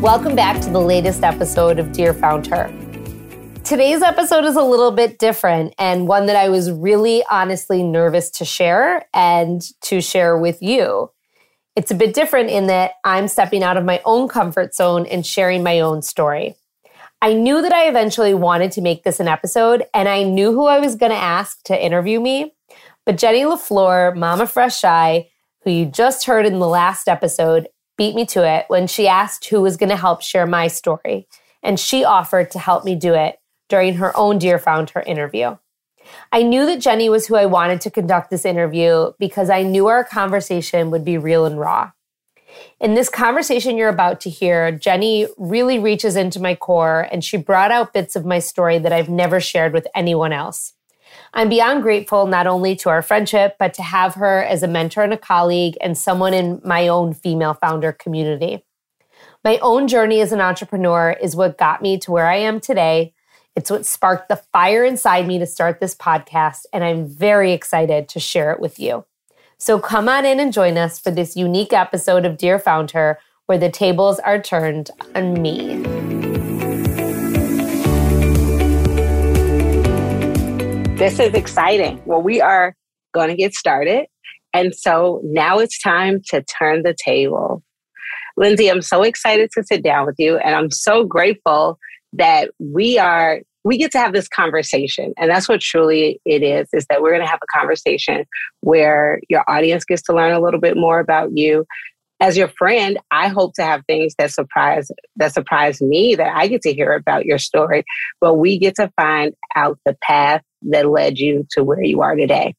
Welcome back to the latest episode of Dear Founder. Today's episode is a little bit different and one that I was really honestly nervous to share and to share with you. It's a bit different in that I'm stepping out of my own comfort zone and sharing my own story. I knew that I eventually wanted to make this an episode and I knew who I was going to ask to interview me. But Jenny LaFleur, Mama Fresh Eye, who you just heard in the last episode, beat me to it when she asked who was going to help share my story. And she offered to help me do it during her own Dear Founder interview. I knew that Jenny was who I wanted to conduct this interview because I knew our conversation would be real and raw. In this conversation you're about to hear, Jenny really reaches into my core and she brought out bits of my story that I've never shared with anyone else. I'm beyond grateful not only to our friendship, but to have her as a mentor and a colleague and someone in my own female founder community. My own journey as an entrepreneur is what got me to where I am today. It's what sparked the fire inside me to start this podcast, and I'm very excited to share it with you. So come on in and join us for this unique episode of Dear Founder, where the tables are turned on me. This is exciting. Well, we are going to get started. And so now it's time to turn the table. Lindsay, I'm so excited to sit down with you. And I'm so grateful that we are we get to have this conversation and that's what truly it is is that we're going to have a conversation where your audience gets to learn a little bit more about you as your friend, I hope to have things that surprise that surprise me that I get to hear about your story, but we get to find out the path that led you to where you are today.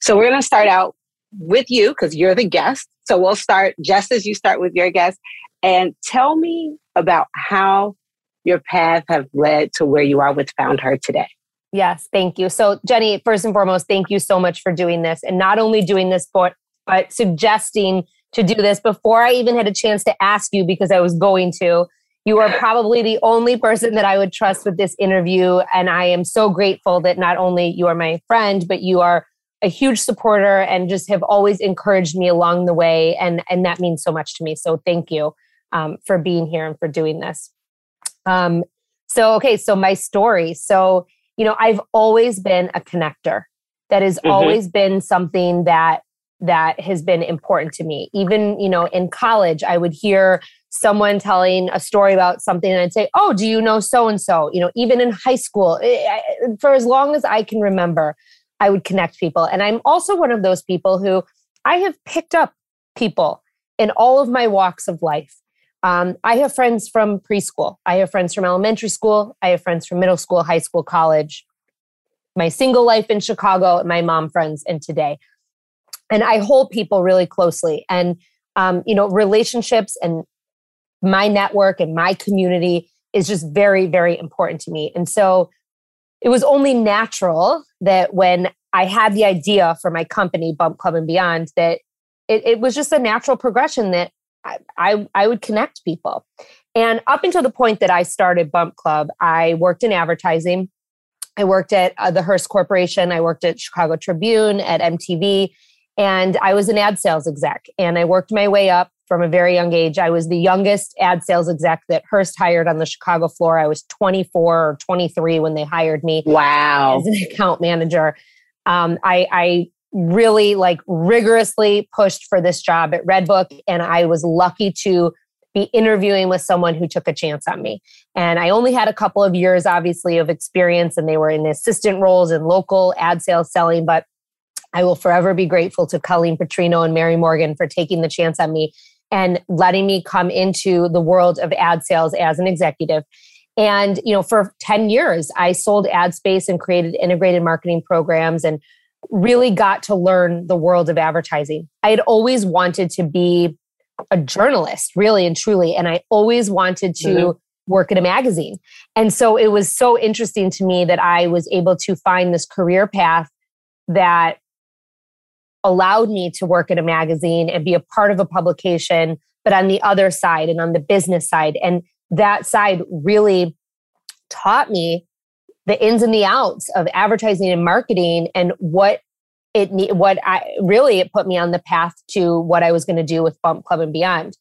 So we're going to start out with you because you're the guest. So we'll start just as you start with your guest and tell me about how your path have led to where you are with Found Her today. Yes, thank you. So Jenny, first and foremost, thank you so much for doing this and not only doing this but but suggesting to do this before I even had a chance to ask you because I was going to. You are probably the only person that I would trust with this interview. And I am so grateful that not only you are my friend, but you are a huge supporter and just have always encouraged me along the way. And, and that means so much to me. So thank you um, for being here and for doing this. Um, so, okay, so my story. So, you know, I've always been a connector. That has mm-hmm. always been something that that has been important to me. Even, you know, in college, I would hear someone telling a story about something and I'd say, Oh, do you know so and so? You know, even in high school, eh, for as long as I can remember, I would connect people. And I'm also one of those people who I have picked up people in all of my walks of life. Um, I have friends from preschool, I have friends from elementary school, I have friends from middle school, high school, college, my single life in Chicago, my mom friends, and today and I hold people really closely. And um, you know, relationships and my network and my community is just very, very important to me. And so it was only natural that when I had the idea for my company, Bump Club and Beyond, that it, it was just a natural progression that I, I, I would connect people. And up until the point that I started Bump Club, I worked in advertising. I worked at uh, the Hearst Corporation. I worked at Chicago Tribune, at MTV. And I was an ad sales exec and I worked my way up from a very young age. I was the youngest ad sales exec that Hearst hired on the Chicago floor. I was 24 or 23 when they hired me. Wow. As an account manager. Um, I, I really like rigorously pushed for this job at Redbook and I was lucky to be interviewing with someone who took a chance on me. And I only had a couple of years, obviously, of experience, and they were in assistant roles in local ad sales selling. But I will forever be grateful to Colleen Petrino and Mary Morgan for taking the chance on me and letting me come into the world of ad sales as an executive. And, you know, for 10 years, I sold ad space and created integrated marketing programs and really got to learn the world of advertising. I had always wanted to be a journalist, really and truly. And I always wanted to mm-hmm. work at a magazine. And so it was so interesting to me that I was able to find this career path that allowed me to work at a magazine and be a part of a publication, but on the other side and on the business side. And that side really taught me the ins and the outs of advertising and marketing and what it what I really it put me on the path to what I was going to do with Bump Club and Beyond.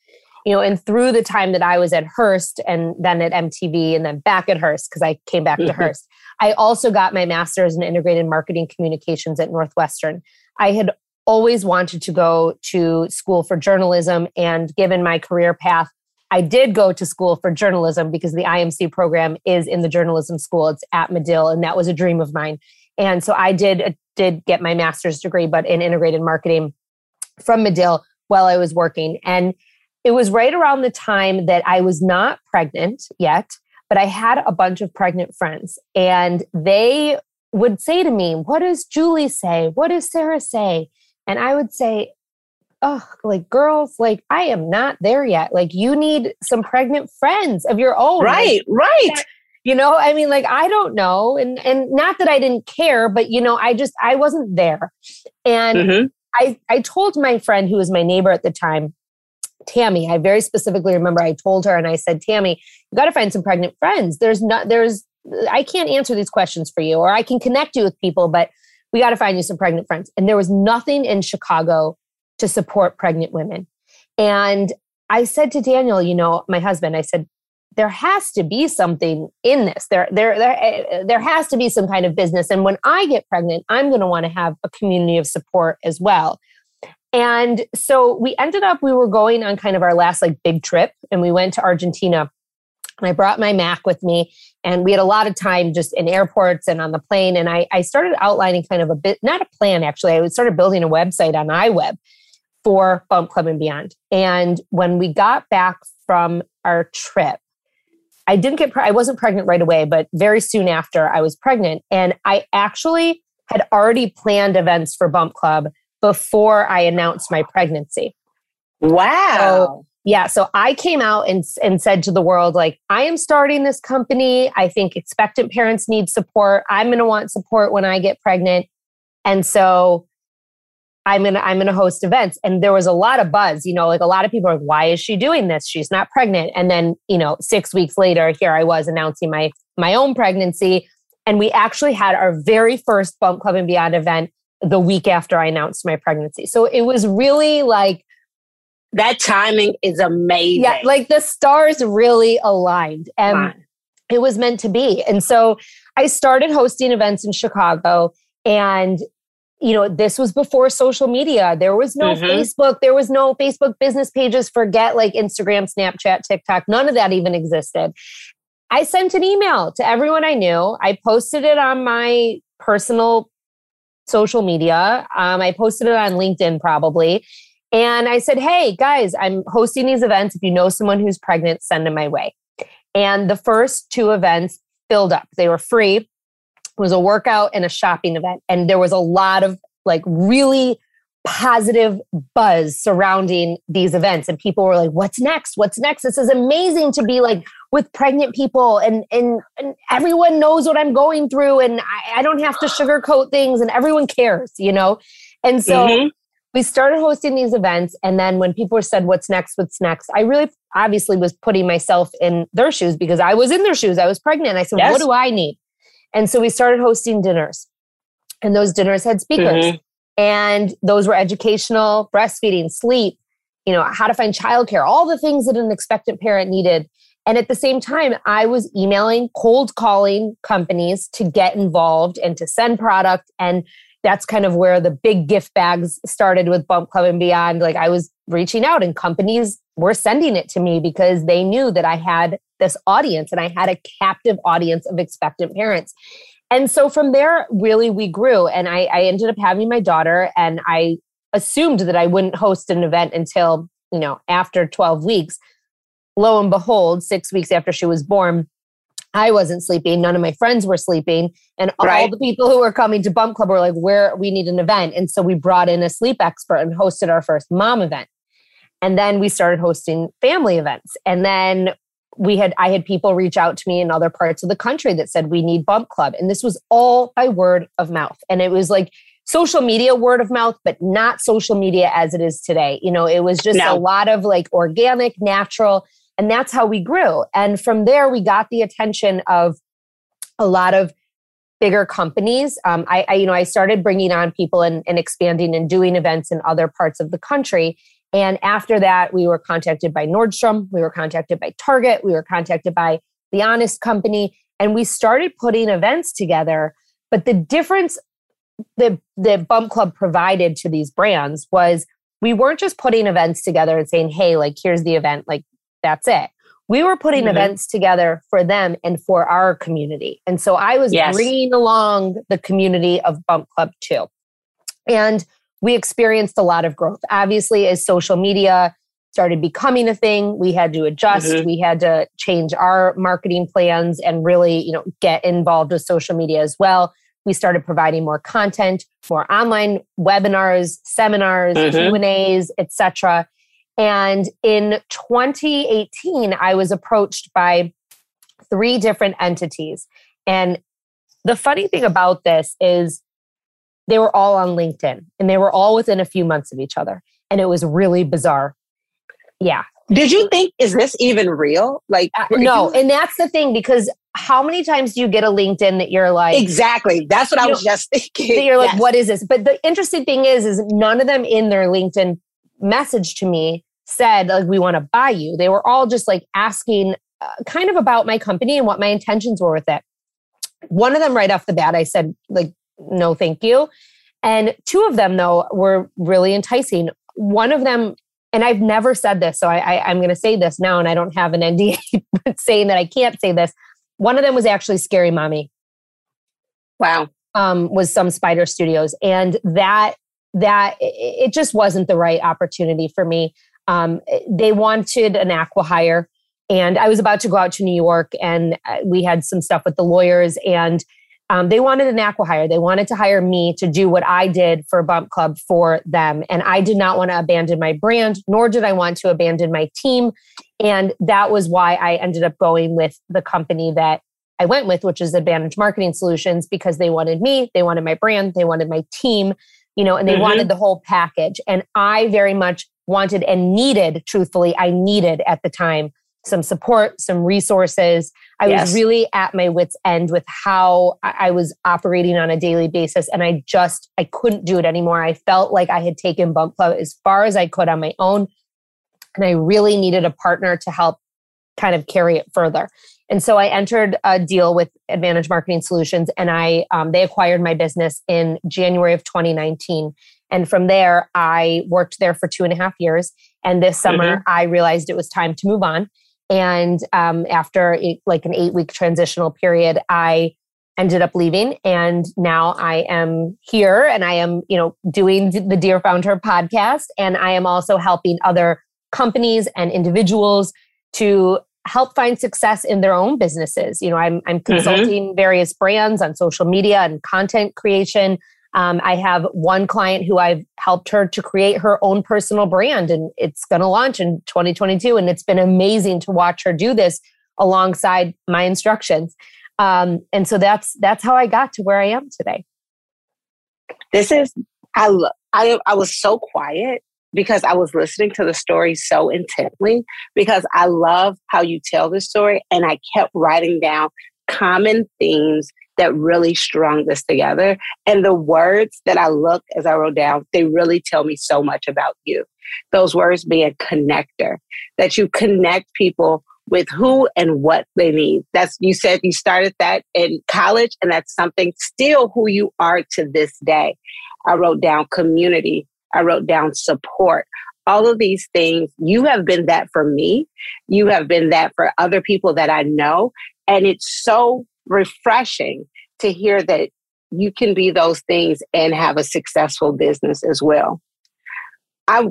You know, and through the time that I was at Hearst and then at MTV and then back at Hearst because I came back to. Hearst, I also got my master's in integrated marketing communications at Northwestern. I had always wanted to go to school for journalism and given my career path I did go to school for journalism because the IMC program is in the journalism school. It's at Medill, and that was a dream of mine. And so I did uh, did get my master's degree, but in integrated marketing from Medill while I was working. And it was right around the time that I was not pregnant yet, but I had a bunch of pregnant friends, and they would say to me, What does Julie say? What does Sarah say? And I would say, Oh, like girls, like I am not there yet. Like you need some pregnant friends of your own. Right, right you know i mean like i don't know and and not that i didn't care but you know i just i wasn't there and mm-hmm. i i told my friend who was my neighbor at the time tammy i very specifically remember i told her and i said tammy you got to find some pregnant friends there's not there's i can't answer these questions for you or i can connect you with people but we got to find you some pregnant friends and there was nothing in chicago to support pregnant women and I said to Daniel, you know, my husband, I said, there has to be something in this. There, there, there, eh, there has to be some kind of business. And when I get pregnant, I'm going to want to have a community of support as well. And so we ended up, we were going on kind of our last like big trip, and we went to Argentina. And I brought my Mac with me, and we had a lot of time just in airports and on the plane. And I, I started outlining kind of a bit, not a plan actually. I started building a website on iWeb for Bump Club and Beyond. And when we got back from our trip, I didn't get, pre- I wasn't pregnant right away, but very soon after I was pregnant. And I actually had already planned events for Bump Club before I announced my pregnancy. Wow. So, yeah. So I came out and, and said to the world, like, I am starting this company. I think expectant parents need support. I'm going to want support when I get pregnant. And so I'm gonna I'm gonna host events. And there was a lot of buzz, you know, like a lot of people are like, why is she doing this? She's not pregnant. And then, you know, six weeks later, here I was announcing my my own pregnancy. And we actually had our very first Bump Club and Beyond event the week after I announced my pregnancy. So it was really like that timing is amazing. Yeah, like the stars really aligned. And it was meant to be. And so I started hosting events in Chicago and you know, this was before social media. There was no mm-hmm. Facebook. There was no Facebook business pages. Forget like Instagram, Snapchat, TikTok. None of that even existed. I sent an email to everyone I knew. I posted it on my personal social media. Um, I posted it on LinkedIn probably. And I said, hey, guys, I'm hosting these events. If you know someone who's pregnant, send them my way. And the first two events filled up. They were free It was a workout and a shopping event. And there was a lot of like really positive buzz surrounding these events. And people were like, what's next? What's next? This is amazing to be like with pregnant people and and, and everyone knows what I'm going through and I, I don't have to sugarcoat things and everyone cares, you know? And so mm-hmm. We started hosting these events. And then when people said, What's next? What's next? I really obviously was putting myself in their shoes because I was in their shoes. I was pregnant. I said, yes. What do I need? And so we started hosting dinners. And those dinners had speakers. Mm-hmm. And those were educational, breastfeeding, sleep, you know, how to find childcare, all the things that an expectant parent needed. And at the same time, I was emailing, cold calling companies to get involved and to send product. And that's kind of where the big gift bags started with Bump Club and Beyond. Like I was reaching out and companies were sending it to me because they knew that I had this audience and I had a captive audience of expectant parents. And so from there, really, we grew. And I, I ended up having my daughter, and I assumed that I wouldn't host an event until, you know, after 12 weeks. Lo and behold, six weeks after she was born, I wasn't sleeping. None of my friends were sleeping. And right. all the people who were coming to Bump Club were like, where we need an event. And so we brought in a sleep expert and hosted our first mom event. And then we started hosting family events. And then we had I had people reach out to me in other parts of the country that said we need Bump Club. And this was all by word of mouth. And it was like social media word of mouth, but not social media as it is today. You know, it was just no. a lot of like organic, natural and that's how we grew. And from there, we got the attention of a lot of bigger companies. Um, I, I, you know, I started bringing on people and, and expanding and doing events in other parts of the country. And after that, we were contacted by Nordstrom, we were contacted by Target, we were contacted by The Honest Company, and we started putting events together. But the difference that the Bump Club provided to these brands was we weren't just putting events together and saying, hey, like, here's the event, like, that's it. We were putting mm-hmm. events together for them and for our community. And so I was yes. bringing along the community of Bump Club too. And we experienced a lot of growth. Obviously, as social media started becoming a thing, we had to adjust. Mm-hmm. We had to change our marketing plans and really, you know, get involved with social media as well. We started providing more content, more online webinars, seminars, mm-hmm. Q&As, etc. And in 2018, I was approached by three different entities. And the funny thing about this is they were all on LinkedIn and they were all within a few months of each other. And it was really bizarre. Yeah. Did you think, is this even real? Like, uh, no. You- and that's the thing because how many times do you get a LinkedIn that you're like, exactly. That's what I was know, just thinking. That you're like, yes. what is this? But the interesting thing is, is none of them in their LinkedIn message to me said like we want to buy you. They were all just like asking uh, kind of about my company and what my intentions were with it. One of them right off the bat i said like no thank you. And two of them though were really enticing. One of them and i've never said this so I, I, am going to say this now and i don't have an nda saying that i can't say this. One of them was actually scary mommy. Wow. Um, was some spider studios and that that it just wasn't the right opportunity for me um, they wanted an acqui-hire, and I was about to go out to New York, and uh, we had some stuff with the lawyers, and um, they wanted an acqui-hire. They wanted to hire me to do what I did for Bump Club for them, and I did not want to abandon my brand, nor did I want to abandon my team, and that was why I ended up going with the company that I went with, which is Advantage Marketing Solutions, because they wanted me, they wanted my brand, they wanted my team, you know, and they mm-hmm. wanted the whole package. And I very much wanted and needed, truthfully, I needed at the time some support, some resources. I yes. was really at my wits' end with how I was operating on a daily basis. And I just, I couldn't do it anymore. I felt like I had taken Bump Club as far as I could on my own. And I really needed a partner to help kind of carry it further. And so I entered a deal with Advantage Marketing Solutions and I, um, they acquired my business in January of 2019. And from there, I worked there for two and a half years. And this summer, mm-hmm. I realized it was time to move on. And um, after like an eight week transitional period, I ended up leaving. And now I am here and I am, you know, doing the Dear Founder podcast. And I am also helping other companies and individuals to help find success in their own businesses. You know, I'm, I'm mm-hmm. consulting mm-hmm. various brands on social media and content creation, um, I have one client who I've helped her to create her own personal brand, and it's going to launch in 2022. And it's been amazing to watch her do this alongside my instructions. Um, and so that's that's how I got to where I am today. This is I I I was so quiet because I was listening to the story so intently because I love how you tell the story, and I kept writing down common themes that really strung this together. And the words that I look as I wrote down, they really tell me so much about you. Those words being connector, that you connect people with who and what they need. That's you said you started that in college, and that's something still who you are to this day. I wrote down community, I wrote down support. All of these things, you have been that for me. You have been that for other people that I know. And it's so refreshing to hear that you can be those things and have a successful business as well. I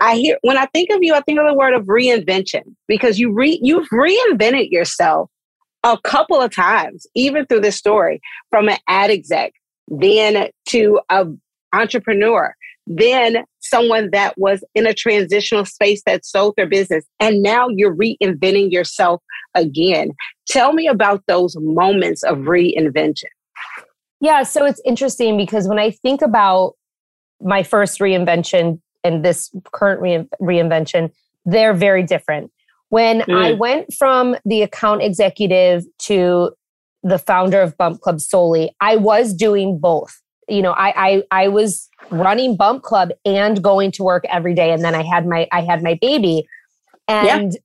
I hear when I think of you, I think of the word of reinvention because you re, you've reinvented yourself a couple of times, even through this story, from an ad exec, then to a entrepreneur, then someone that was in a transitional space that sold their business, and now you're reinventing yourself again. Tell me about those moments of reinvention. Yeah, so it's interesting because when I think about my first reinvention and this current re- reinvention, they're very different. When mm. I went from the account executive to the founder of Bump Club solely, I was doing both. You know, I, I I was running Bump Club and going to work every day, and then I had my I had my baby, and yeah.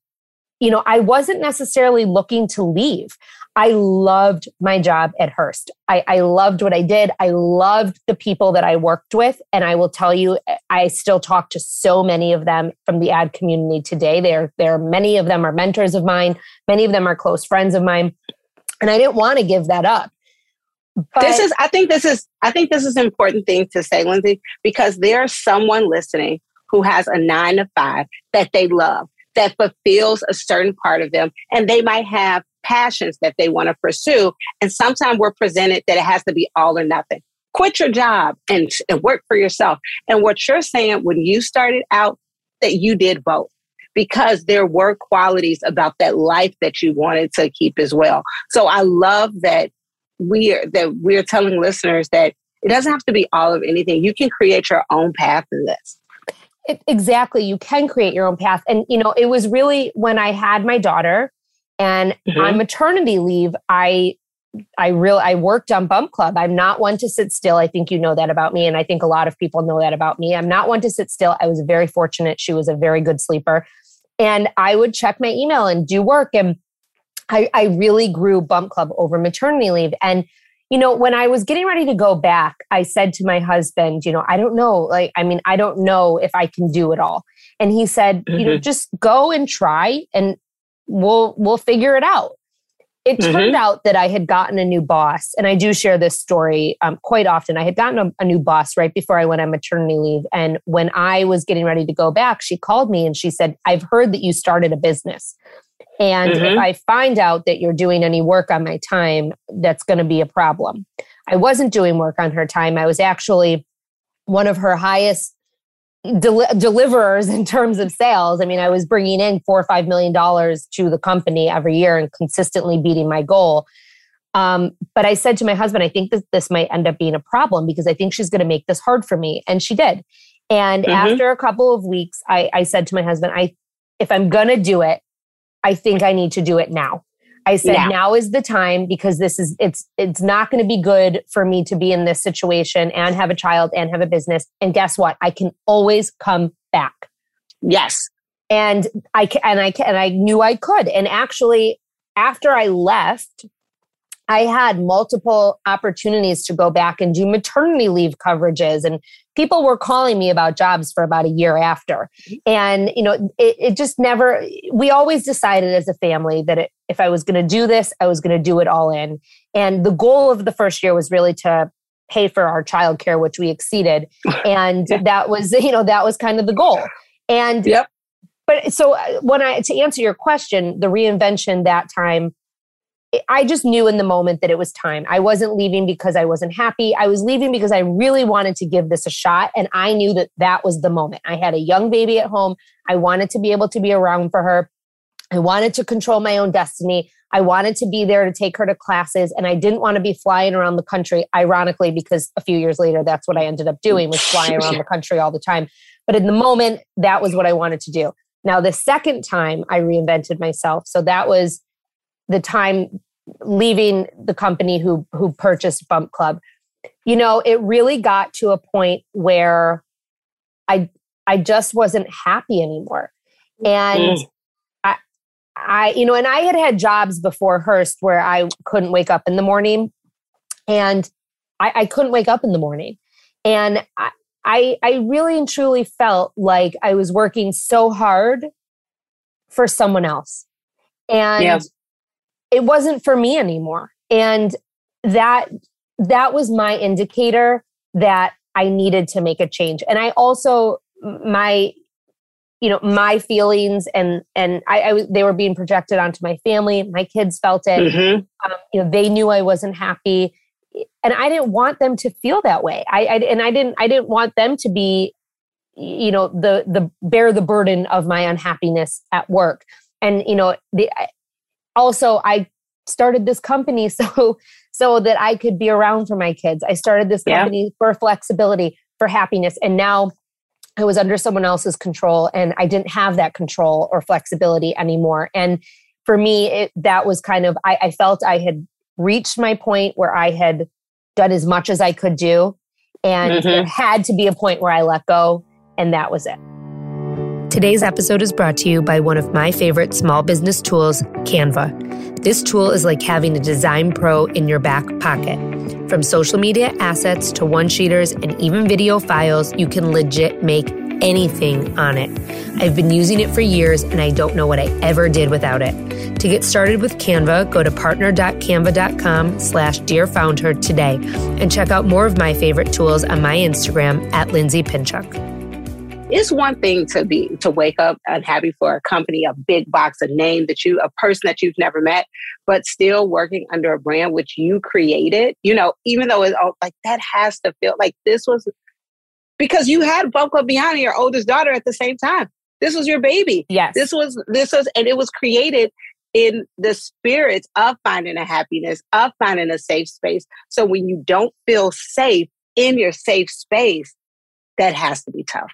you know, I wasn't necessarily looking to leave. I loved my job at Hearst. I, I, loved what I did. I loved the people that I worked with. And I will tell you, I still talk to so many of them from the ad community today. There, there many of them are mentors of mine. Many of them are close friends of mine. And I didn't want to give that up. But, this is, I think this is, I think this is an important thing to say, Lindsay, because there's someone listening who has a nine to five that they love, that fulfills a certain part of them. And they might have passions that they want to pursue. And sometimes we're presented that it has to be all or nothing. Quit your job and, and work for yourself. And what you're saying when you started out, that you did both because there were qualities about that life that you wanted to keep as well. So I love that we are that we're telling listeners that it doesn't have to be all of anything. You can create your own path in this. It, exactly. You can create your own path. And, you know, it was really when I had my daughter and mm-hmm. on maternity leave, I I real I worked on Bump Club. I'm not one to sit still. I think you know that about me, and I think a lot of people know that about me. I'm not one to sit still. I was very fortunate. She was a very good sleeper, and I would check my email and do work. And I, I really grew Bump Club over maternity leave. And you know, when I was getting ready to go back, I said to my husband, you know, I don't know, like, I mean, I don't know if I can do it all. And he said, mm-hmm. you know, mm-hmm. just go and try. And we'll we'll figure it out it mm-hmm. turned out that I had gotten a new boss, and I do share this story um, quite often. I had gotten a, a, new boss right before I went on maternity leave. And when I was getting ready to go back, she called me and she said, I've heard that you started a business. And mm-hmm. if I find out that you're doing any work on my time, that's going to be a problem. I wasn't doing work on her time. I was actually one of her highest del- deliverers in terms of sales. I mean, I was bringing in four or five million dollars to the company every year and consistently beating my goal. Um, but I said to my husband, I think that this might end up being a problem because I think she's going to make this hard for me, and she did. And mm-hmm. after a couple of weeks, I, I said to my husband, I if I'm going to do it, I think I need to do it now. I said yeah. now is the time because this is it's it's not going to be good for me to be in this situation and have a child and have a business. And guess what? I can always come back. Yes. And I and I and I knew I could. And actually after I left, I had multiple opportunities to go back and do maternity leave coverages and people were calling me about jobs for about a year after. And, you know, it, it just never, we always decided as a family that it, if I was going to do this, I was going to do it all in. And the goal of the first year was really to pay for our childcare, which we exceeded. And yeah. that was, you know, that was kind of the goal. And, yep. but so uh, when I, to answer your question, the reinvention that time, I just knew in the moment that it was time. I wasn't leaving because I wasn't happy. I was leaving because I really wanted to give this a shot. And I knew that that was the moment. I had a young baby at home. I wanted to be able to be around for her. I wanted to control my own destiny. I wanted to be there to take her to classes. And I didn't want to be flying around the country, ironically, because a few years later, that's what I ended up doing was flying around the country all the time. But in the moment, that was what I wanted to do. Now, the second time I reinvented myself. So that was the time leaving the company who who purchased Bump Club, you know, it really got to a point where I I just wasn't happy anymore. And mm. I I, you know, and I had had jobs before Hearst where I couldn't wake up in the morning and I, I couldn't wake up in the morning. And I, I, I really and truly felt like I was working so hard for someone else. And yeah. It wasn't for me anymore. And that that was my indicator that I needed to make a change. And I also my you know my feelings and and I, I they were being projected onto my family. My kids felt it. Mm-hmm. Um, you know they knew I wasn't happy, and I didn't want them to feel that way. I, I and I didn't I didn't want them to be you know the the bear the burden of my unhappiness at work. And you know the also I started this company so so that I could be around for my kids. I started this company yeah. for flexibility, for happiness. And now I was under someone else's control and I didn't have that control or flexibility anymore. And for me, it, that was kind of, I, I felt I had reached my point where I had done as much as I could do. And mm-hmm. there had to be a point where I let go. And that was it. Today's episode is brought to you by one of my favorite small business tools, Canva. This tool is like having a design pro in your back pocket. From social media assets to one sheeters and even video files, you can legit make anything on it. I've been using it for years and I don't know what I ever did without it. To get started with Canva, go to partner.canva.com slash dearfoundher today and check out more of my favorite tools on my Instagram at Lindsay Pinchuk it's one thing to be to wake up unhappy for a company, a big box, a name that you, a person that you've never met, but still working under a brand which you created. You know, even though it's all, like that has to feel like this was because you had Boko Beyond your oldest daughter at the same time. This was your baby. Yes. This was this was and it was created in the spirit of finding a happiness, of finding a safe space. So when you don't feel safe in your safe space, that has to be tough.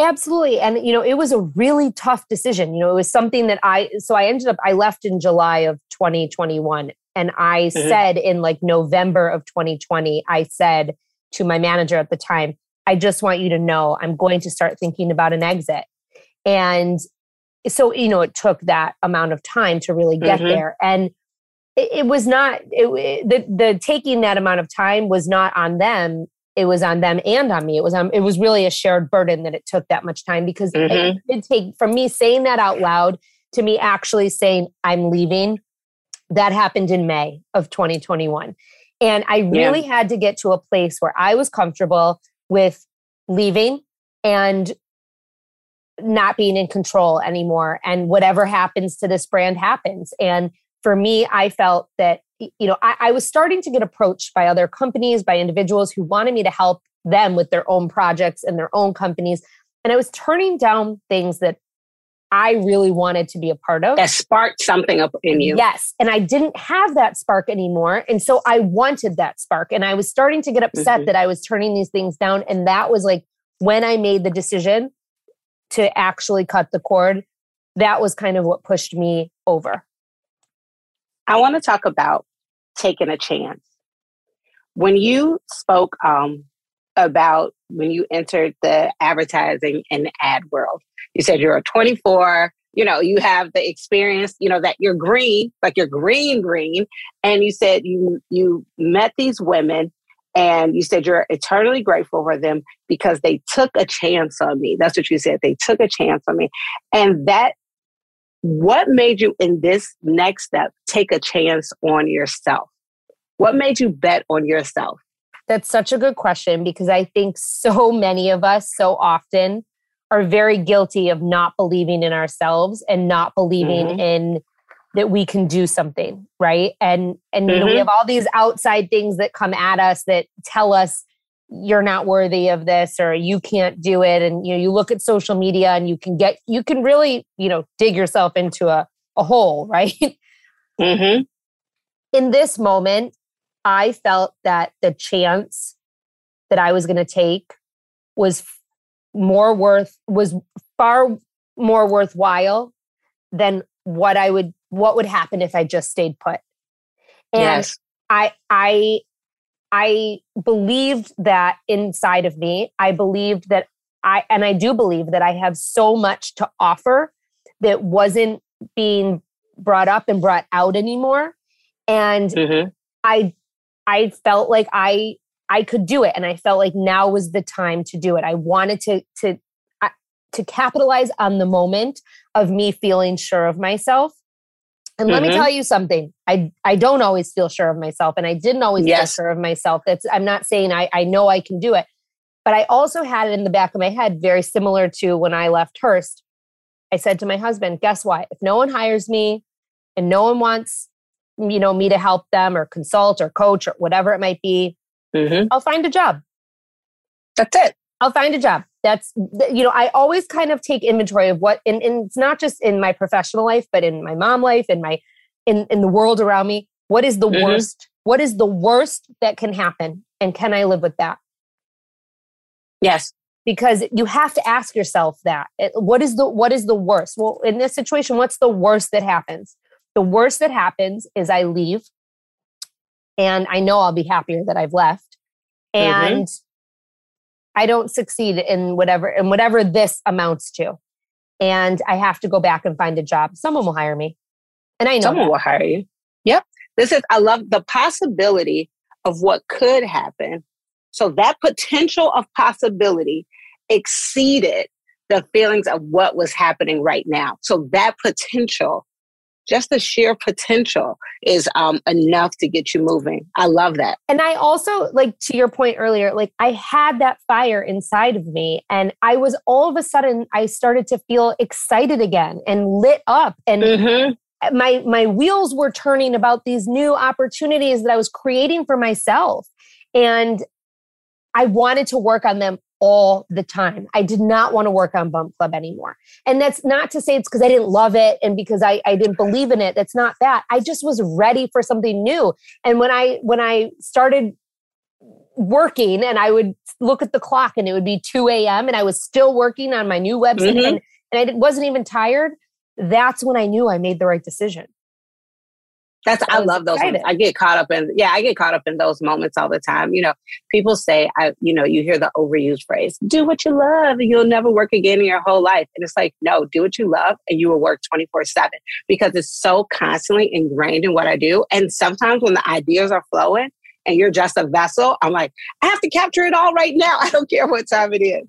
Absolutely. And, you know, it was a really tough decision. You know, it was something that I, so I ended up, I left in July of 2021. And I mm-hmm. said in like November of 2020, I said to my manager at the time, I just want you to know I'm going to start thinking about an exit. And so, you know, it took that amount of time to really get mm-hmm. there. And it, it was not, it, the, the taking that amount of time was not on them it was on them and on me. It was on, it was really a shared burden that it took that much time because mm-hmm. it did take from me saying that out loud to me actually saying I'm leaving. That happened in May of 2021. And I really yeah. had to get to a place where I was comfortable with leaving and not being in control anymore. And whatever happens to this brand happens. And for me, I felt that you know, I, I was starting to get approached by other companies, by individuals who wanted me to help them with their own projects and their own companies. And I was turning down things that I really wanted to be a part of. That sparked something up in you. Yes. And I didn't have that spark anymore. And so I wanted that spark. And I was starting to get upset mm-hmm. that I was turning these things down. And that was like when I made the decision to actually cut the cord, that was kind of what pushed me over. I want to talk about taking a chance. When you spoke um, about when you entered the advertising and ad world, you said you're a 24, you know, you have the experience, you know, that you're green, like you're green, green. And you said you you met these women and you said you're eternally grateful for them because they took a chance on me. That's what you said. They took a chance on me. And that what made you in this next step take a chance on yourself? What made you bet on yourself? That's such a good question because I think so many of us so often are very guilty of not believing in ourselves and not believing mm-hmm. in that we can do something, right? And and mm-hmm. you know, we have all these outside things that come at us that tell us you're not worthy of this or you can't do it and you know you look at social media and you can get you can really you know dig yourself into a, a hole right mm-hmm. in this moment i felt that the chance that i was going to take was more worth was far more worthwhile than what i would what would happen if i just stayed put and yes. i i I believed that inside of me. I believed that I, and I do believe that I have so much to offer that wasn't being brought up and brought out anymore. And mm-hmm. I I felt like I I could do it and I felt like now was the time to do it. I wanted to to to capitalize on the moment of me feeling sure of myself. And mm-hmm. let me mm-hmm. tell you something. I I don't always feel sure of myself and I didn't always yes. feel sure of myself. That's I'm not saying I I know I can do it. But I also had it in the back of my head very similar to when I left Hearst. I said to my husband, guess what? If no one hires me and no one wants you know me to help them or consult or coach or whatever it might be mm-hmm. i'll find a job that's it i'll find a job that's you know i always kind of take inventory of what and, and it's not just in my professional life but in my mom life and my in in the world around me what is the mm-hmm. worst what is the worst that can happen and can i live with that yes because you have to ask yourself that what is the what is the worst well in this situation what's the worst that happens the worst that happens is I leave and I know I'll be happier that I've left. Mm-hmm. And mm-hmm. I don't succeed in whatever in whatever this amounts to. And I have to go back and find a job. Someone will hire me. And I know someone that. will hire you. Yep. This is I love the possibility of what could happen. So that potential of possibility exceeded the feelings of what was happening right now. So that potential just the sheer potential is um, enough to get you moving. I love that. And I also, like to your point earlier, like I had that fire inside of me, and I was all of a sudden, I started to feel excited again and lit up. And mm-hmm. my my wheels were turning about these new opportunities that I was creating for myself. And I wanted to work on them all the time. I did not want to work on Bump Club anymore. And that's not to say it's because I didn't love it and because I, I didn't believe in it. That's not that. I just was ready for something new. And when I when I started working and I would look at the clock and it would be 2 a.m. and I was still working on my new website mm-hmm. and, and I wasn't even tired, that's when I knew I made the right decision. That's I, I love those. Moments. I get caught up in yeah, I get caught up in those moments all the time. You know, people say I, you know, you hear the overused phrase, "Do what you love, and you'll never work again in your whole life." And it's like, no, do what you love, and you will work twenty four seven because it's so constantly ingrained in what I do. And sometimes when the ideas are flowing and you're just a vessel, I'm like, I have to capture it all right now. I don't care what time it is.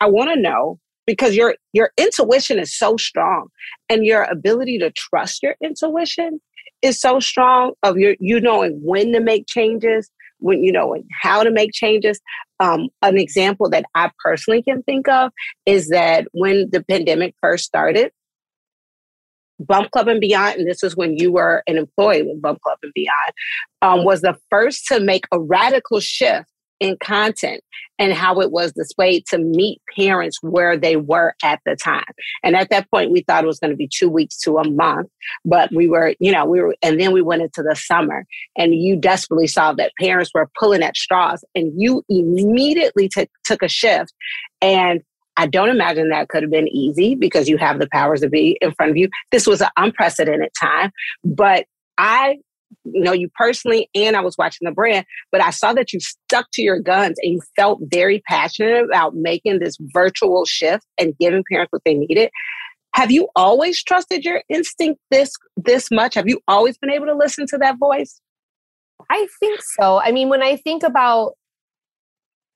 I want to know because your your intuition is so strong and your ability to trust your intuition is so strong of your you knowing when to make changes, when you know how to make changes. Um, an example that I personally can think of is that when the pandemic first started, Bump Club and Beyond, and this is when you were an employee with Bump Club and Beyond, um, was the first to make a radical shift in content and how it was displayed to meet parents where they were at the time. And at that point, we thought it was going to be two weeks to a month, but we were, you know, we were, and then we went into the summer and you desperately saw that parents were pulling at straws and you immediately t- took a shift. And I don't imagine that could have been easy because you have the powers to be in front of you. This was an unprecedented time, but I know you personally and I was watching the brand, but I saw that you stuck to your guns and you felt very passionate about making this virtual shift and giving parents what they needed. Have you always trusted your instinct this this much? Have you always been able to listen to that voice? I think so. I mean, when I think about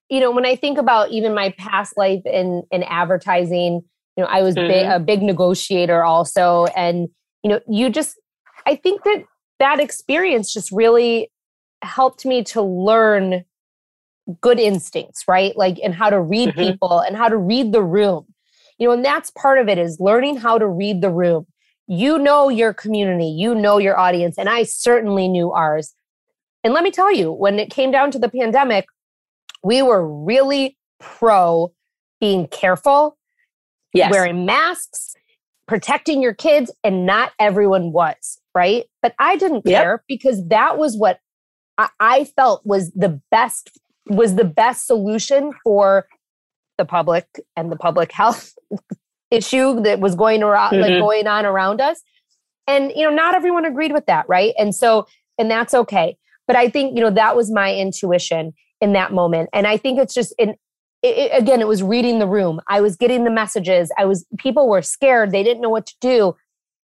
you know, when I think about even my past life in in advertising, you know, I was mm-hmm. big, a big negotiator also and you know, you just I think that that experience just really helped me to learn good instincts, right? Like, and how to read mm-hmm. people and how to read the room. You know, and that's part of it is learning how to read the room. You know your community, you know your audience, and I certainly knew ours. And let me tell you, when it came down to the pandemic, we were really pro being careful, yes. wearing masks, protecting your kids, and not everyone was right? But I didn't yep. care because that was what I, I felt was the best was the best solution for the public and the public health issue that was going around mm-hmm. like going on around us. And you know, not everyone agreed with that, right? And so and that's okay. But I think, you know, that was my intuition in that moment. And I think it's just in it, again, it was reading the room. I was getting the messages. I was people were scared. They didn't know what to do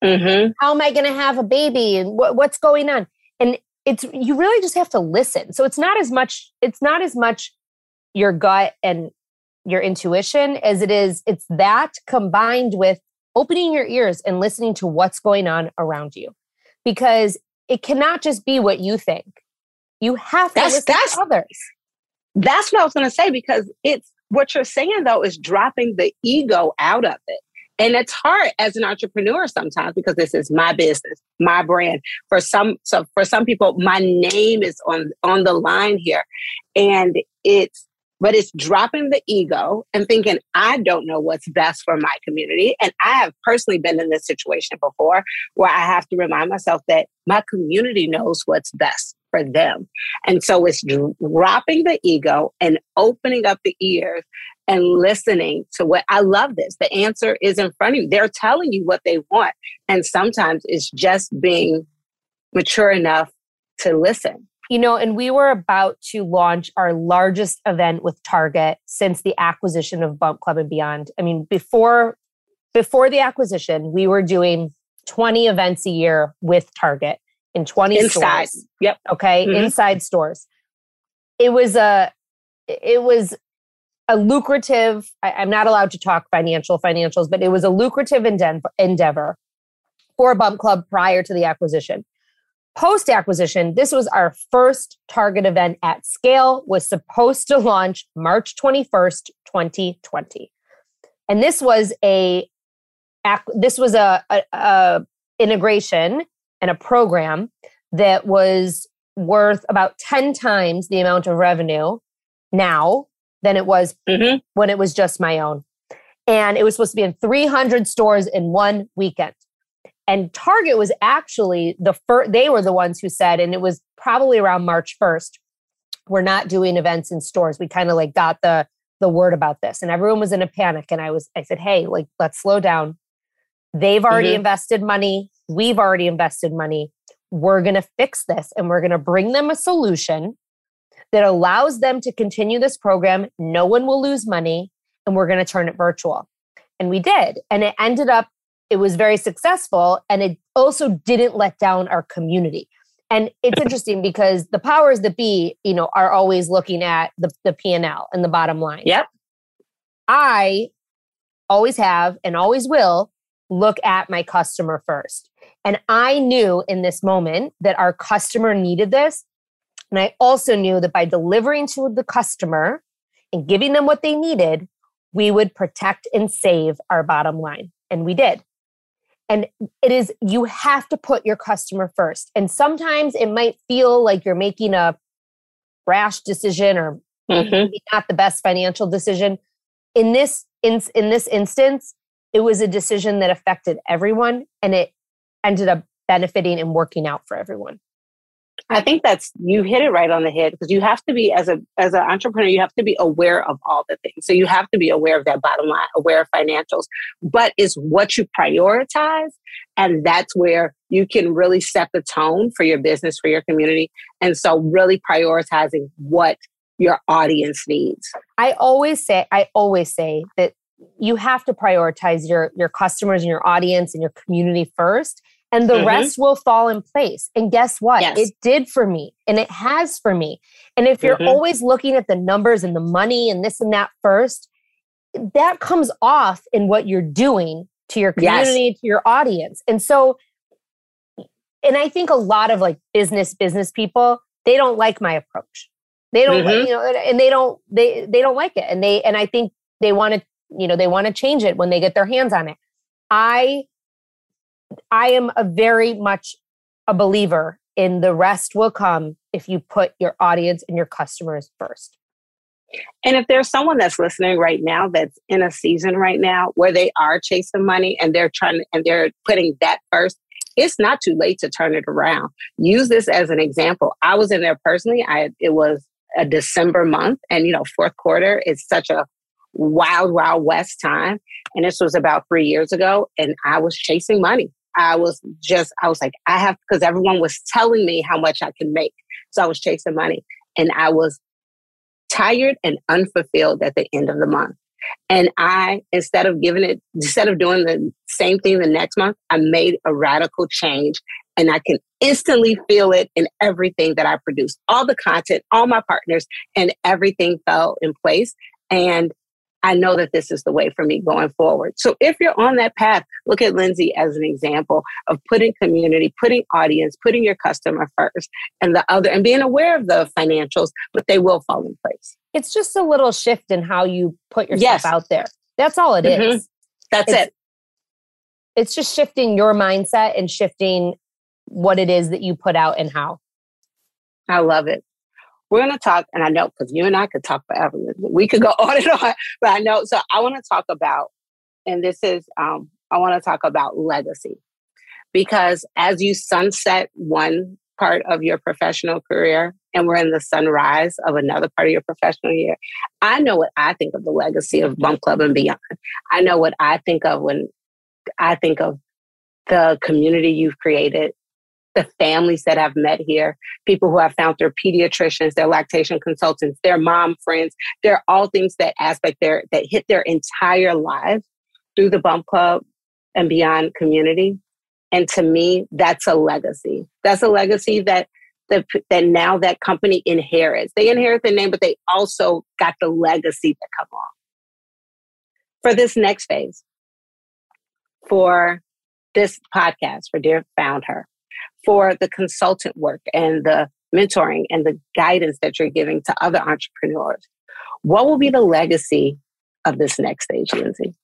Mm-hmm. How am I going to have a baby? And wh- what's going on? And it's you really just have to listen. So it's not as much. It's not as much your gut and your intuition as it is. It's that combined with opening your ears and listening to what's going on around you, because it cannot just be what you think. You have to that's, listen that's, to others. That's what I was going to say because it's what you're saying though is dropping the ego out of it. And it's hard as an entrepreneur sometimes because this is my business, my brand. For some, so for some people, my name is on on the line here, and it's but it's dropping the ego and thinking I don't know what's best for my community. And I have personally been in this situation before where I have to remind myself that my community knows what's best for them. And so it's dropping the ego and opening up the ears and listening to what I love this. The answer is in front of you. They're telling you what they want. And sometimes it's just being mature enough to listen. You know, and we were about to launch our largest event with Target since the acquisition of Bump Club and Beyond. I mean, before before the acquisition, we were doing 20 events a year with Target in 20 inside. stores. Yep. Okay. Mm-hmm. Inside stores. It was a it was a lucrative, I, am not allowed to talk financial financials, but it was a lucrative endeavor for Bump Club prior to the acquisition. Post acquisition, this was our first target event at scale, was supposed to launch March 21st, 2020. And this was a this was a, a, a integration and a program that was worth about 10 times the amount of revenue now than it was mm-hmm. when it was just my own. And it was supposed to be in 300 stores in one weekend. And Target was actually the first, they were the ones who said, and it was probably around March 1st, we're not doing events in stores. We kind of like got the the word about this and everyone was in a panic and I was I said, "Hey, like let's slow down. They've already mm-hmm. invested money. We've already invested money. We're going to fix this and we're going to bring them a solution that allows them to continue this program. No one will lose money and we're going to turn it virtual. And we did. And it ended up, it was very successful. And it also didn't let down our community. And it's interesting because the powers that be, you know, are always looking at the, the P&L and the bottom line. Yep. I always have and always will look at my customer first. And I knew in this moment that our customer needed this. And I also knew that by delivering to the customer and giving them what they needed, we would protect and save our bottom line. And we did. And it is, you have to put your customer first. And sometimes it might feel like you're making a rash decision or mm-hmm. not the best financial decision. In this, in, in this instance, it was a decision that affected everyone and it ended up benefiting and working out for everyone. I think that's you hit it right on the head because you have to be as a as an entrepreneur you have to be aware of all the things. So you have to be aware of that bottom line, aware of financials, but it's what you prioritize and that's where you can really set the tone for your business for your community. And so really prioritizing what your audience needs. I always say I always say that you have to prioritize your your customers and your audience and your community first and the mm-hmm. rest will fall in place and guess what yes. it did for me and it has for me and if you're mm-hmm. always looking at the numbers and the money and this and that first that comes off in what you're doing to your community yes. to your audience and so and i think a lot of like business business people they don't like my approach they don't mm-hmm. you know and they don't they they don't like it and they and i think they want to you know they want to change it when they get their hands on it. I i am a very much a believer in the rest will come if you put your audience and your customers first. And if there's someone that's listening right now that's in a season right now where they are chasing money and they're trying and they're putting that first it's not too late to turn it around. Use this as an example. I was in there personally. I it was a december month and you know fourth quarter is such a wild, wild west time. And this was about three years ago. And I was chasing money. I was just, I was like, I have, because everyone was telling me how much I can make. So I was chasing money. And I was tired and unfulfilled at the end of the month. And I, instead of giving it, instead of doing the same thing the next month, I made a radical change and I can instantly feel it in everything that I produce. All the content, all my partners, and everything fell in place. And I know that this is the way for me going forward. So if you're on that path, look at Lindsay as an example of putting community, putting audience, putting your customer first and the other and being aware of the financials, but they will fall in place. It's just a little shift in how you put yourself yes. out there. That's all it mm-hmm. is. That's it's, it. It's just shifting your mindset and shifting what it is that you put out and how. I love it we're going to talk, and I know because you and I could talk forever. We could go on and on, but I know. So I want to talk about, and this is, um, I want to talk about legacy because as you sunset one part of your professional career and we're in the sunrise of another part of your professional year, I know what I think of the legacy of Bump Club and beyond. I know what I think of when I think of the community you've created the families that I've met here, people who have found their pediatricians, their lactation consultants, their mom friends. They're all things that aspect their that hit their entire lives through the Bump Club and beyond community. And to me, that's a legacy. That's a legacy that that, that now that company inherits. They inherit the name, but they also got the legacy that come along. For this next phase, for this podcast, for Dear Founder, for the consultant work and the mentoring and the guidance that you're giving to other entrepreneurs. What will be the legacy of this next stage, Lindsay?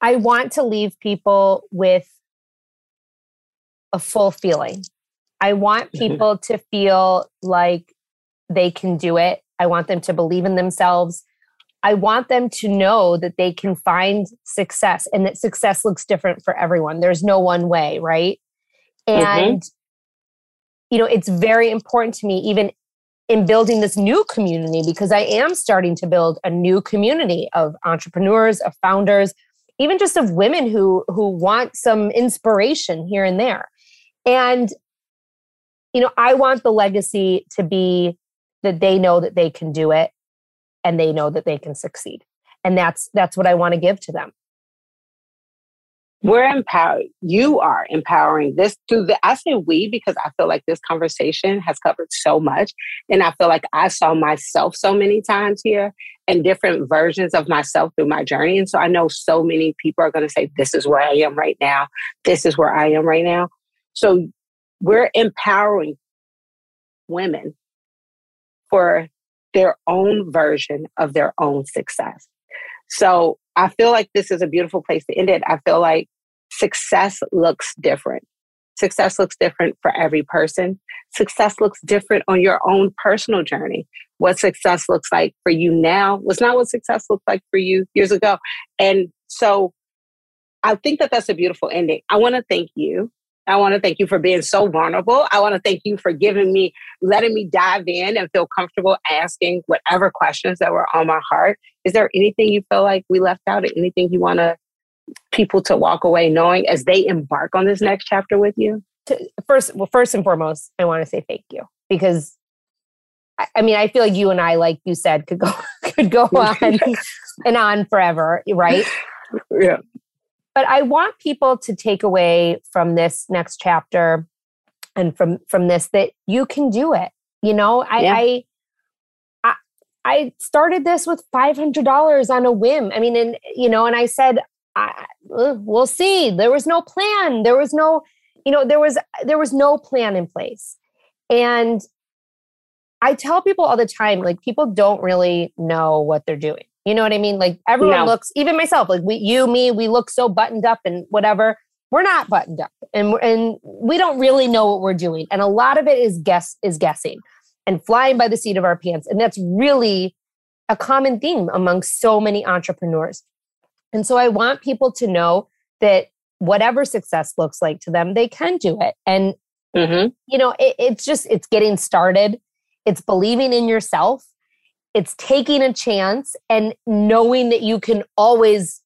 I want to leave people with a full feeling. I want mm-hmm. people to feel like they can do it. I want them to believe in themselves. I want them to know that they can find success and that success looks different for everyone. There's no one way, right? Mm-hmm. And, mm-hmm. you know, it's very important to me, even in building this new community, because I am starting to build a new community of entrepreneurs, of founders, even just of women who who want some inspiration here and there. And, you know, I want the legacy to be that they know that they can do it and they know that they can succeed. And that's that's what I want to give to them we're empowered. You are empowering this to the, I say we because I feel like this conversation has covered so much. And I feel like I saw myself so many times here and different versions of myself through my journey. And so I know so many people are going to say, this is where I am right now. This is where I am right now. So we're empowering women for their own version of their own success. So I feel like this is a beautiful place to end it. I feel like success looks different. Success looks different for every person. Success looks different on your own personal journey. What success looks like for you now was not what success looked like for you years ago. And so I think that that's a beautiful ending. I want to thank you. I want to thank you for being so vulnerable. I want to thank you for giving me, letting me dive in and feel comfortable asking whatever questions that were on my heart. Is there anything you feel like we left out or anything you want to people to walk away knowing as they embark on this next chapter with you? First, well, first and foremost, I want to say thank you because I mean, I feel like you and I, like you said, could go could go on and on forever, right? Yeah. But I want people to take away from this next chapter and from from this that you can do it. You know, I yeah. I, I I started this with five hundred dollars on a whim. I mean, and you know, and I said I, we'll see. There was no plan. There was no, you know, there was there was no plan in place. And I tell people all the time, like people don't really know what they're doing. You know what I mean? Like everyone no. looks, even myself, like we, you, me, we look so buttoned up and whatever. We're not buttoned up, and and we don't really know what we're doing. And a lot of it is guess is guessing and flying by the seat of our pants. And that's really a common theme among so many entrepreneurs. And so I want people to know that whatever success looks like to them, they can do it. And, mm-hmm. you know, it, it's just, it's getting started. It's believing in yourself. It's taking a chance and knowing that you can always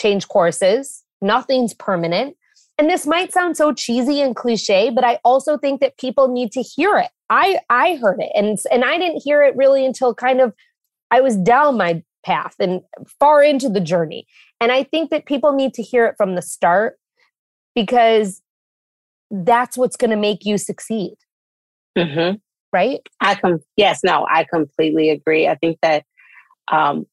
change courses. Nothing's permanent. And this might sound so cheesy and cliche, but I also think that people need to hear it. I I heard it and and I didn't hear it really until kind of I was down my path and far into the journey. And I think that people need to hear it from the start because that's what's going to make you succeed. Mm-hmm. Right? I com yes, no, I completely agree. I think that um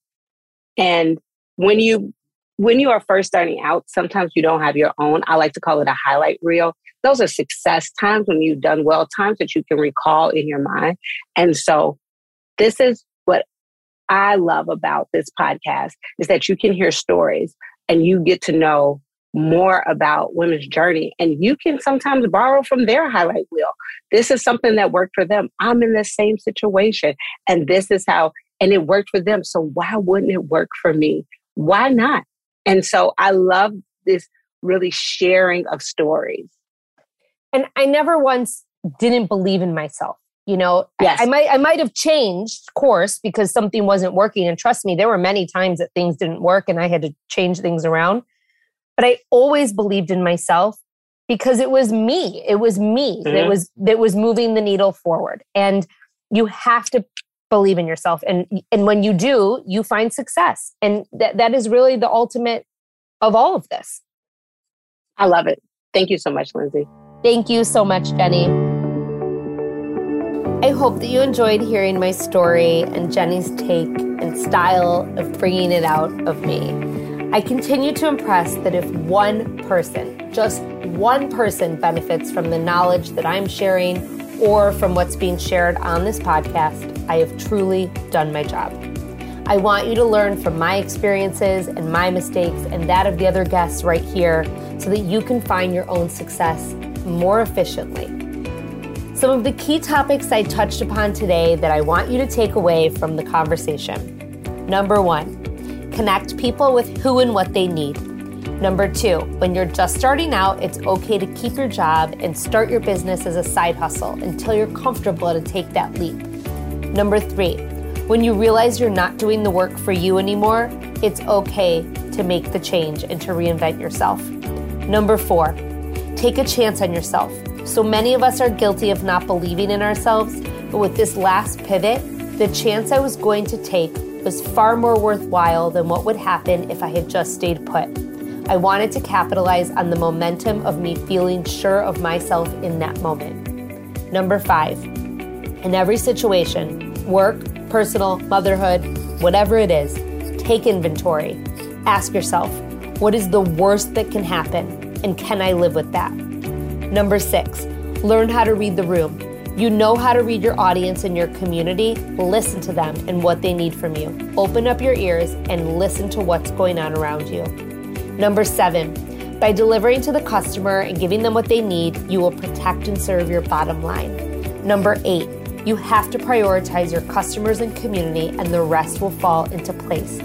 and when you when you are first starting out, sometimes you don't have your own. I like to call it a highlight reel. Those are success times when you've done well, times that you can recall in your mind. And so this is I love about this podcast is that you can hear stories and you get to know more about women's journey and you can sometimes borrow from their highlight wheel. This is something that worked for them. I'm in the same situation and this is how and it worked for them. So why wouldn't it work for me? Why not? And so I love this really sharing of stories. And I never once didn't believe in myself. You know, yes. I, I might I might have changed course because something wasn't working. And trust me, there were many times that things didn't work and I had to change things around. But I always believed in myself because it was me. It was me mm-hmm. that was that was moving the needle forward. And you have to believe in yourself. And and when you do, you find success. And that that is really the ultimate of all of this. I love it. Thank you so much, Lindsay. Thank you so much, Jenny. I hope that you enjoyed hearing my story and Jenny's take and style of bringing it out of me. I continue to impress that if one person, just one person, benefits from the knowledge that I'm sharing or from what's being shared on this podcast, I have truly done my job. I want you to learn from my experiences and my mistakes and that of the other guests right here so that you can find your own success more efficiently. Some of the key topics I touched upon today that I want you to take away from the conversation. Number one, Connect people with who and what they need. Number two, when you're just starting out, it's okay to keep your job and start your business as a side hustle until you're comfortable to take that leap. Number three, when you realize you're not doing the work for you anymore, it's okay to make the change and to reinvent yourself. Number four, take a chance on yourself. So many of us are guilty of not believing in ourselves, but with this last pivot, the chance I was going to take was far more worthwhile than what would happen if I had just stayed put. I wanted to capitalize on the momentum of me feeling sure of myself in that moment. Number five, in every situation, work, personal, motherhood, whatever it is, take inventory. Ask yourself, what is the worst that can happen? And can I live with that? Number six, learn how to read the room. You know how to read your audience and your community. Listen to them and what they need from you. Open up your ears and listen to what's going on around you. Number seven, by delivering to the customer and giving them what they need, you will protect and serve your bottom line. Number eight, you have to prioritize your customers and community, and the rest will fall into place.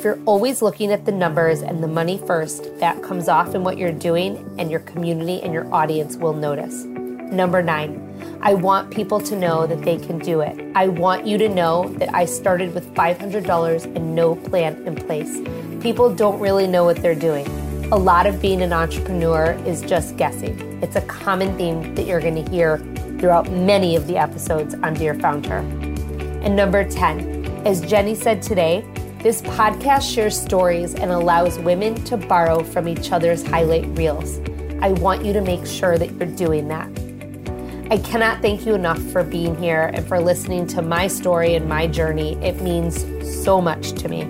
If you're always looking at the numbers and the money first, that comes off in what you're doing, and your community and your audience will notice. Number nine, I want people to know that they can do it. I want you to know that I started with $500 and no plan in place. People don't really know what they're doing. A lot of being an entrepreneur is just guessing. It's a common theme that you're going to hear throughout many of the episodes on Dear Founder. And number 10, as Jenny said today, this podcast shares stories and allows women to borrow from each other's highlight reels. I want you to make sure that you're doing that. I cannot thank you enough for being here and for listening to my story and my journey. It means so much to me.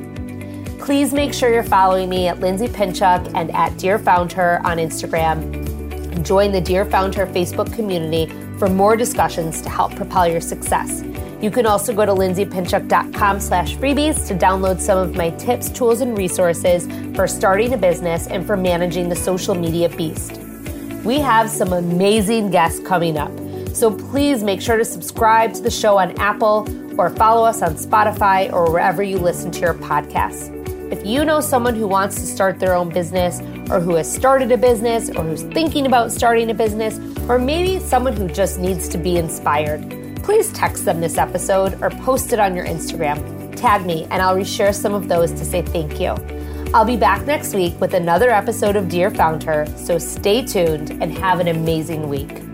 Please make sure you're following me at Lindsay Pinchuk and at Dear Founder on Instagram. Join the Dear Founder Facebook community for more discussions to help propel your success. You can also go to lindsaypinchuk.com slash freebies to download some of my tips, tools, and resources for starting a business and for managing the social media beast. We have some amazing guests coming up. So please make sure to subscribe to the show on Apple or follow us on Spotify or wherever you listen to your podcasts. If you know someone who wants to start their own business or who has started a business or who's thinking about starting a business or maybe someone who just needs to be inspired, please text them this episode or post it on your Instagram. Tag me and I'll reshare some of those to say thank you. I'll be back next week with another episode of Dear Founder, so stay tuned and have an amazing week.